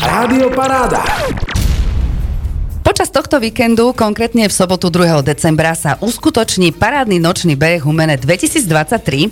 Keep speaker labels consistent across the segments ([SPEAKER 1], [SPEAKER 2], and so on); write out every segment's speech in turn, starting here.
[SPEAKER 1] Rádio Paráda.
[SPEAKER 2] Počas tohto víkendu, konkrétne v sobotu 2. decembra, sa uskutoční parádny nočný beh Humene 2023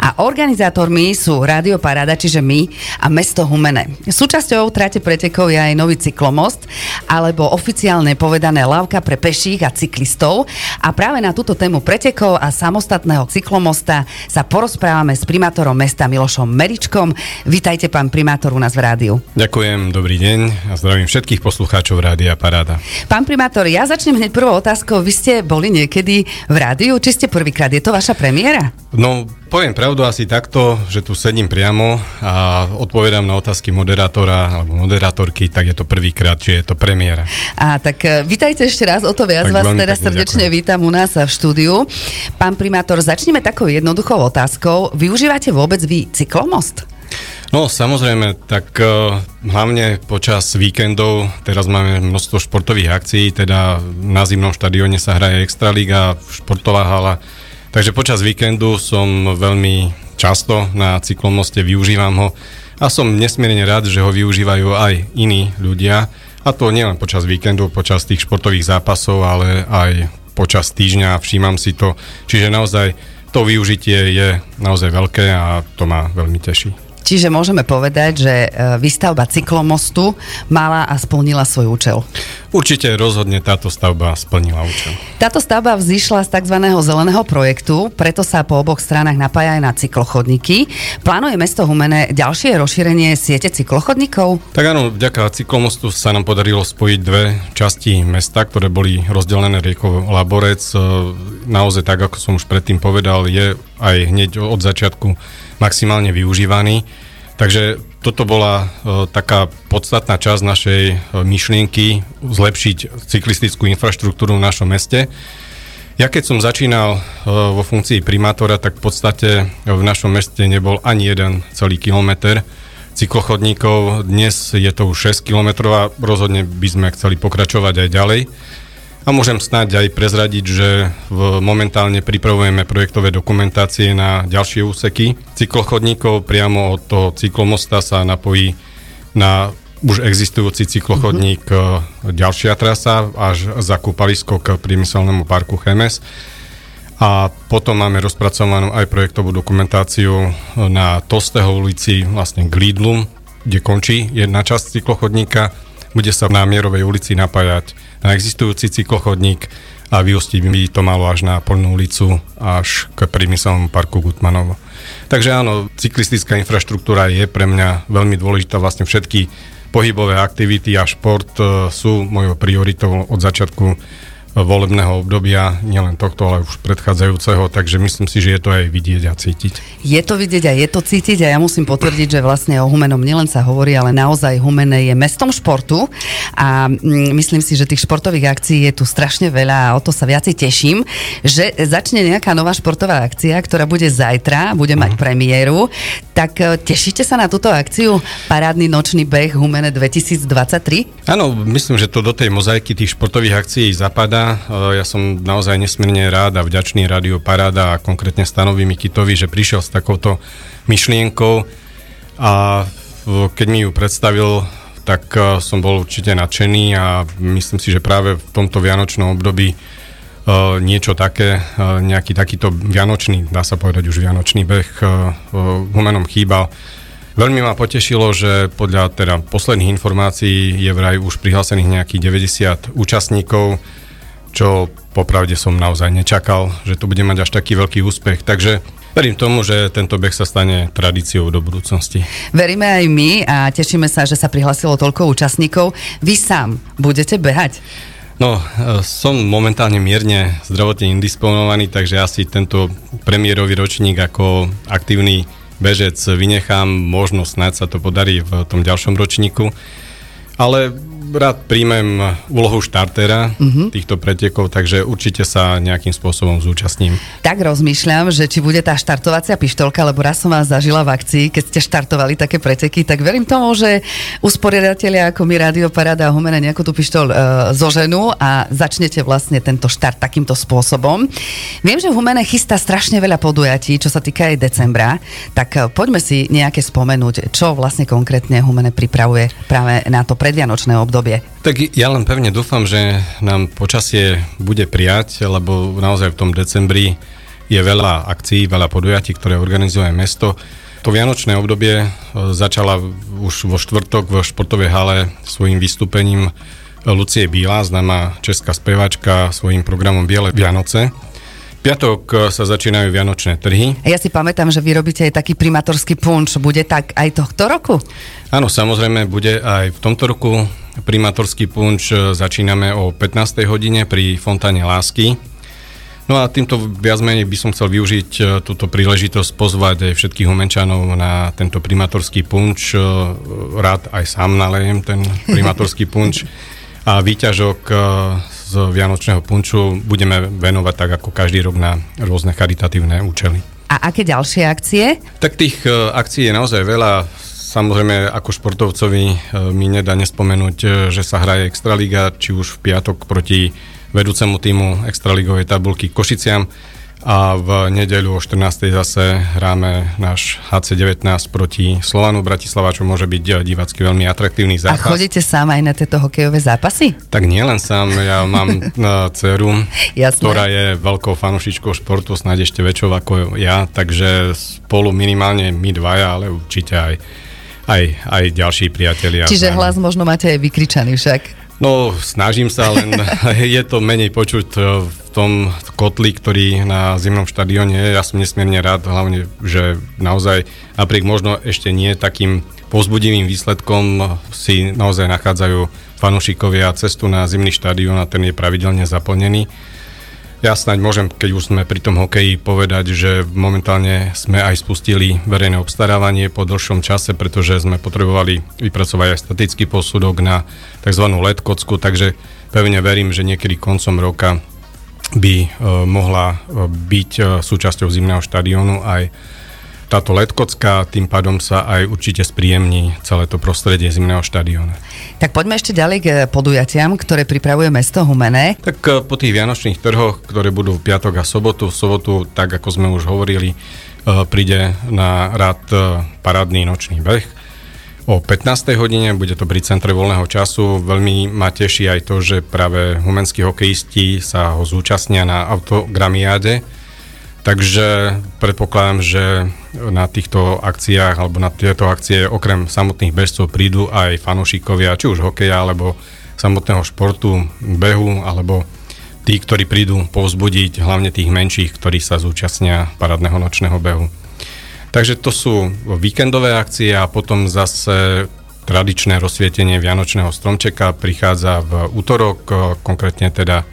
[SPEAKER 2] a organizátormi sú Rádio Paráda, čiže my a mesto Humene. Súčasťou trate pretekov je aj nový cyklomost, alebo oficiálne povedané lávka pre peších a cyklistov. A práve na túto tému pretekov a samostatného cyklomosta sa porozprávame s primátorom mesta Milošom Meričkom. Vítajte, pán primátor, u nás v rádiu.
[SPEAKER 3] Ďakujem, dobrý deň a zdravím všetkých poslucháčov Rádia Paráda.
[SPEAKER 2] Pán primátor, ja začnem hneď prvou otázkou. Vy ste boli niekedy v rádiu, či ste prvýkrát? Je to vaša premiéra?
[SPEAKER 3] No, poviem pravdu asi takto, že tu sedím priamo a odpovedám na otázky moderátora alebo moderátorky, tak je to prvýkrát, či je to premiéra.
[SPEAKER 2] A tak e, vítajte ešte raz, o to viac
[SPEAKER 3] Tak
[SPEAKER 2] vás
[SPEAKER 3] pekne
[SPEAKER 2] srdečne
[SPEAKER 3] ďakujem.
[SPEAKER 2] vítam u nás v štúdiu. Pán primátor, začneme takou jednoduchou otázkou. Využívate vôbec vy cyklomost?
[SPEAKER 3] No samozrejme, tak uh, hlavne počas víkendov, teraz máme množstvo športových akcií, teda na zimnom štadióne sa hraje Extraliga, športová hala, takže počas víkendu som veľmi často na cyklomoste, využívam ho a som nesmierne rád, že ho využívajú aj iní ľudia. A to nielen počas víkendu, počas tých športových zápasov, ale aj počas týždňa, všímam si to, čiže naozaj to využitie je naozaj veľké a to ma veľmi teší.
[SPEAKER 2] Čiže môžeme povedať, že e, výstavba cyklomostu mala a splnila svoj účel.
[SPEAKER 3] Určite rozhodne táto stavba splnila účel.
[SPEAKER 2] Táto stavba vzýšla z tzv. zeleného projektu, preto sa po oboch stranách napája aj na cyklochodníky. Plánuje mesto Humene ďalšie rozšírenie siete cyklochodníkov?
[SPEAKER 3] Tak áno, vďaka cyklomostu sa nám podarilo spojiť dve časti mesta, ktoré boli rozdelené riekou Laborec. E, Naozaj, tak ako som už predtým povedal, je aj hneď od začiatku maximálne využívaný. Takže toto bola e, taká podstatná časť našej e, myšlienky zlepšiť cyklistickú infraštruktúru v našom meste. Ja keď som začínal e, vo funkcii primátora, tak v podstate v našom meste nebol ani jeden celý kilometr cyklochodníkov. Dnes je to už 6 km a rozhodne by sme chceli pokračovať aj ďalej. A môžem snáď aj prezradiť, že v, momentálne pripravujeme projektové dokumentácie na ďalšie úseky cyklochodníkov. Priamo od toho cyklomosta sa napojí na už existujúci cyklochodník mm-hmm. ďalšia trasa až za kúpalisko k priemyselnému parku Chemes. A potom máme rozpracovanú aj projektovú dokumentáciu na Tostého ulici, vlastne k Lidlu, kde končí jedna časť cyklochodníka. Bude sa na Mierovej ulici napájať na existujúci cyklochodník a vyústiť by to malo až na Polnú ulicu, až k priemyselnému parku Gutmanovo. Takže áno, cyklistická infraštruktúra je pre mňa veľmi dôležitá. Vlastne všetky pohybové aktivity a šport e, sú mojou prioritou od začiatku volebného obdobia, nielen tohto, ale už predchádzajúceho, takže myslím si, že je to aj vidieť a cítiť.
[SPEAKER 2] Je to vidieť a je to cítiť a ja musím potvrdiť, že vlastne o Humenom nielen sa hovorí, ale naozaj Humene je mestom športu a mm, myslím si, že tých športových akcií je tu strašne veľa a o to sa viacej teším, že začne nejaká nová športová akcia, ktorá bude zajtra, bude mať premiéru, tak e, tešíte sa na túto akciu Parádny nočný beh Humene 2023?
[SPEAKER 3] Áno, myslím, že to do tej mozaiky tých športových akcií zapadá. E, Ja som naozaj nesmierne rád a vďačný Rádio Paráda a konkrétne Stanovi Mikitovi, že prišiel s takouto myšlienkou. A e, keď mi ju predstavil, tak e, som bol určite nadšený a myslím si, že práve v tomto vianočnom období niečo také, nejaký takýto vianočný, dá sa povedať už vianočný beh Humenom chýbal. Veľmi ma potešilo, že podľa teda posledných informácií je vraj už prihlásených nejakých 90 účastníkov, čo popravde som naozaj nečakal, že to bude mať až taký veľký úspech. Takže verím tomu, že tento beh sa stane tradíciou do budúcnosti.
[SPEAKER 2] Veríme aj my a tešíme sa, že sa prihlasilo toľko účastníkov. Vy sám budete behať?
[SPEAKER 3] No, e, som momentálne mierne zdravotne indisponovaný, takže asi tento premiérový ročník ako aktívny bežec vynechám. Možno snáď sa to podarí v tom ďalšom ročníku. Ale rád príjmem úlohu štartera uh-huh. týchto pretekov, takže určite sa nejakým spôsobom zúčastním.
[SPEAKER 2] Tak rozmýšľam, že či bude tá štartovacia pištolka, lebo raz som vás zažila v akcii, keď ste štartovali také preteky, tak verím tomu, že usporiadatelia ako my Radio Parada a Humene nejakú tú pištol uh, zoženú a začnete vlastne tento štart takýmto spôsobom. Viem, že Humene chystá strašne veľa podujatí, čo sa týka aj decembra, tak uh, poďme si nejaké spomenúť, čo vlastne konkrétne Humene pripravuje práve na to predvianočné obdobie obdobie?
[SPEAKER 3] Tak ja len pevne dúfam, že nám počasie bude prijať, lebo naozaj v tom decembri je veľa akcií, veľa podujatí, ktoré organizuje mesto. To vianočné obdobie e, začala už vo štvrtok v športovej hale svojim vystúpením Lucie Bíla, známa česká speváčka svojim programom Biele Vianoce piatok e, sa začínajú vianočné trhy.
[SPEAKER 2] Ja si pamätám, že vy robíte aj taký primátorský punč. Bude tak aj tohto roku?
[SPEAKER 3] Áno, samozrejme, bude aj v tomto roku primátorský punč. E, začíname o 15. hodine pri Fontáne Lásky. No a týmto viac menej by som chcel využiť e, túto príležitosť pozvať aj všetkých humenčanov na tento primátorský punč. Rád aj sám nalejem ten primátorský punč. A výťažok z Vianočného punču budeme venovať tak ako každý rok na rôzne charitatívne účely.
[SPEAKER 2] A aké ďalšie akcie?
[SPEAKER 3] Tak tých e, akcií je naozaj veľa. Samozrejme, ako športovcovi e, mi nedá nespomenúť, e, že sa hraje Extraliga, či už v piatok proti vedúcemu týmu Extraligovej tabulky Košiciam a v nedeľu o 14. zase hráme náš HC19 proti Slovanu Bratislava, čo môže byť divácky veľmi atraktívny zápas.
[SPEAKER 2] A chodíte sám aj na tieto hokejové zápasy?
[SPEAKER 3] Tak nie len sám, ja mám dceru, ktorá je veľkou fanušičkou športu, snáď ešte väčšou ako ja, takže spolu minimálne my dvaja, ale určite aj aj, aj ďalší priatelia.
[SPEAKER 2] Čiže hlas možno máte aj vykričaný však.
[SPEAKER 3] No, snažím sa, len je to menej počuť e, v tom kotli, ktorý na zimnom štadióne je. Ja som nesmierne rád, hlavne, že naozaj napriek možno ešte nie takým pozbudivým výsledkom si naozaj nachádzajú fanúšikovia cestu na zimný štadión a ten je pravidelne zaplnený. Ja snáď môžem, keď už sme pri tom hokeji, povedať, že momentálne sme aj spustili verejné obstarávanie po dlhšom čase, pretože sme potrebovali vypracovať aj statický posudok na tzv. LED kocku, takže pevne verím, že niekedy koncom roka by e, mohla e, byť e, súčasťou zimného štadiónu aj táto letkocka, tým pádom sa aj určite spríjemní celé to prostredie zimného štadióna.
[SPEAKER 2] Tak poďme ešte ďalej k podujatiam, ktoré pripravuje mesto Humené.
[SPEAKER 3] Tak eh, po tých vianočných trhoch, ktoré budú v piatok a sobotu, v sobotu, tak ako sme už hovorili, eh, príde na rad eh, parádny nočný beh. O 15. hodine bude to pri centre voľného času. Veľmi ma teší aj to, že práve humenskí hokejisti sa ho zúčastnia na autogramiáde Takže predpokladám, že na týchto akciách alebo na tieto akcie okrem samotných bežcov prídu aj fanúšikovia, či už hokeja alebo samotného športu, behu alebo tí, ktorí prídu povzbudiť hlavne tých menších, ktorí sa zúčastnia parádneho nočného behu. Takže to sú víkendové akcie a potom zase tradičné rozsvietenie Vianočného stromčeka prichádza v útorok, konkrétne teda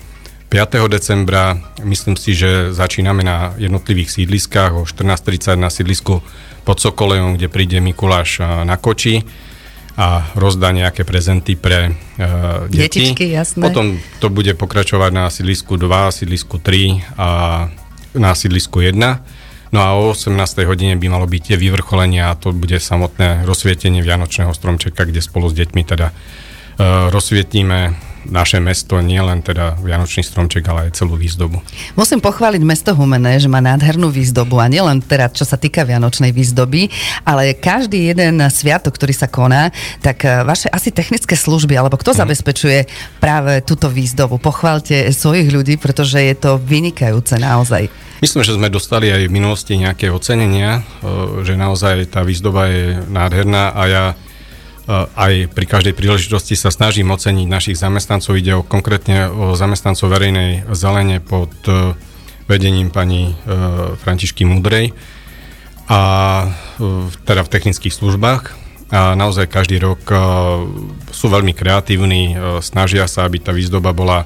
[SPEAKER 3] 5. decembra. Myslím si, že začíname na jednotlivých sídliskách o 14.30 na sídlisku pod Sokolejom, kde príde Mikuláš na koči a rozdá nejaké prezenty pre uh, deti.
[SPEAKER 2] Detičky, jasné.
[SPEAKER 3] Potom to bude pokračovať na sídlisku 2, sídlisku 3 a na sídlisku 1. No a o 18. hodine by malo byť tie vyvrcholenie a to bude samotné rozsvietenie Vianočného stromčeka, kde spolu s deťmi teda uh, rozsvietíme naše mesto, nie len teda Vianočný stromček, ale aj celú výzdobu.
[SPEAKER 2] Musím pochváliť mesto Humené, že má nádhernú výzdobu a nielen teda, čo sa týka Vianočnej výzdoby, ale každý jeden sviatok, ktorý sa koná, tak eh, vaše asi technické služby, alebo kto hmm. zabezpečuje práve túto výzdobu? Pochválte svojich ľudí, pretože je to vynikajúce naozaj.
[SPEAKER 3] Myslím, že sme dostali aj v minulosti nejaké ocenenia, eh, že naozaj tá výzdoba je nádherná a ja aj pri každej príležitosti sa snažím oceniť našich zamestnancov. Ide o konkrétne o zamestnancov verejnej zelene pod e, vedením pani e, Františky Mudrej a teda v technických službách. A naozaj každý rok sú veľmi kreatívni, snažia sa, aby tá výzdoba bola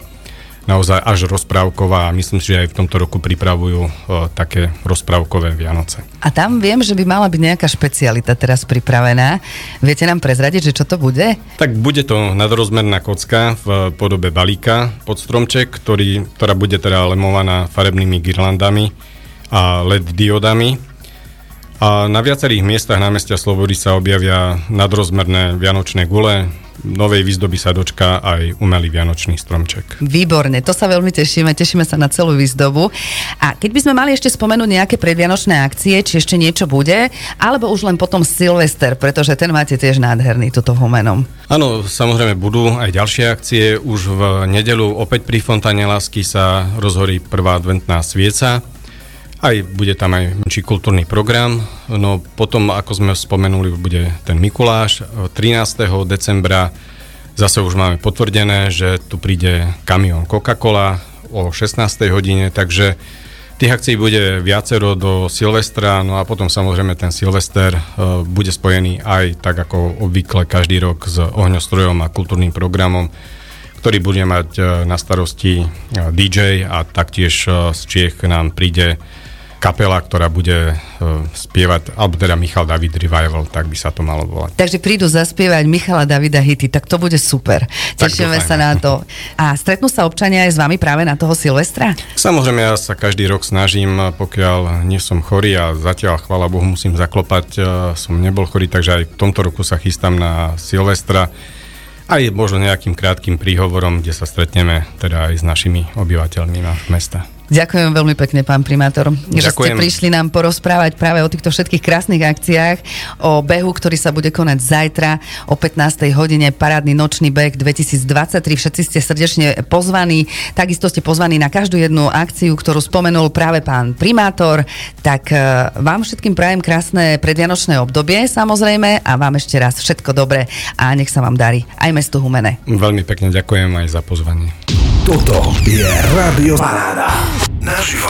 [SPEAKER 3] naozaj až rozprávková a myslím že aj v tomto roku pripravujú uh, také rozprávkové Vianoce.
[SPEAKER 2] A tam viem, že by mala byť nejaká špecialita teraz pripravená. Viete nám prezradiť, že čo to bude?
[SPEAKER 3] Tak bude to nadrozmerná kocka v podobe balíka pod stromček, ktorý, ktorá bude teda lemovaná farebnými girlandami a LED diodami a na viacerých miestach námestia Slobody sa objavia nadrozmerné vianočné gule, novej výzdoby sa dočká aj umelý vianočný stromček.
[SPEAKER 2] Výborne, to sa veľmi tešíme, tešíme sa na celú výzdobu. A keď by sme mali ešte spomenúť nejaké predvianočné akcie, či ešte niečo bude, alebo už len potom Silvester, pretože ten máte tiež nádherný toto homenom.
[SPEAKER 3] Áno, samozrejme budú aj ďalšie akcie. Už v nedelu opäť pri Fontáne Lásky sa rozhorí prvá adventná svieca aj bude tam aj či kultúrny program. No potom, ako sme spomenuli, bude ten Mikuláš 13. decembra. Zase už máme potvrdené, že tu príde kamión Coca-Cola o 16. hodine, takže tých akcií bude viacero do Silvestra, no a potom samozrejme ten Silvester uh, bude spojený aj tak ako obvykle každý rok s ohňostrojom a kultúrnym programom, ktorý bude mať uh, na starosti uh, DJ a taktiež z Čiech nám príde kapela, ktorá bude uh, spievať, alebo teda Michal David Revival, tak by sa to malo volať.
[SPEAKER 2] Takže prídu zaspievať Michala Davida hity, tak to bude super. Tešíme sa na to. A stretnú sa občania aj s vami práve na toho Silvestra?
[SPEAKER 3] Samozrejme, ja sa každý rok snažím, pokiaľ nie som chorý a zatiaľ, chvála Bohu, musím zaklopať, uh, som nebol chorý, takže aj v tomto roku sa chystám na Silvestra aj možno nejakým krátkým príhovorom, kde sa stretneme teda aj s našimi obyvateľmi mesta.
[SPEAKER 2] Ďakujem veľmi pekne, pán primátor, Ďakujem. že ste prišli nám porozprávať práve o týchto všetkých krásnych akciách, o behu, ktorý sa bude konať zajtra o 15. hodine, parádny nočný beh 2023. Všetci ste srdečne pozvaní, takisto ste pozvaní na každú jednu akciu, ktorú spomenul práve pán primátor. Tak e, vám všetkým prajem krásne predvianočné obdobie, samozrejme, a vám ešte raz všetko dobré a nech sa vám darí aj mestu Humene.
[SPEAKER 3] Veľmi pekne ďakujem aj za pozvanie.
[SPEAKER 1] Toto je Radio Paráda. Naživo.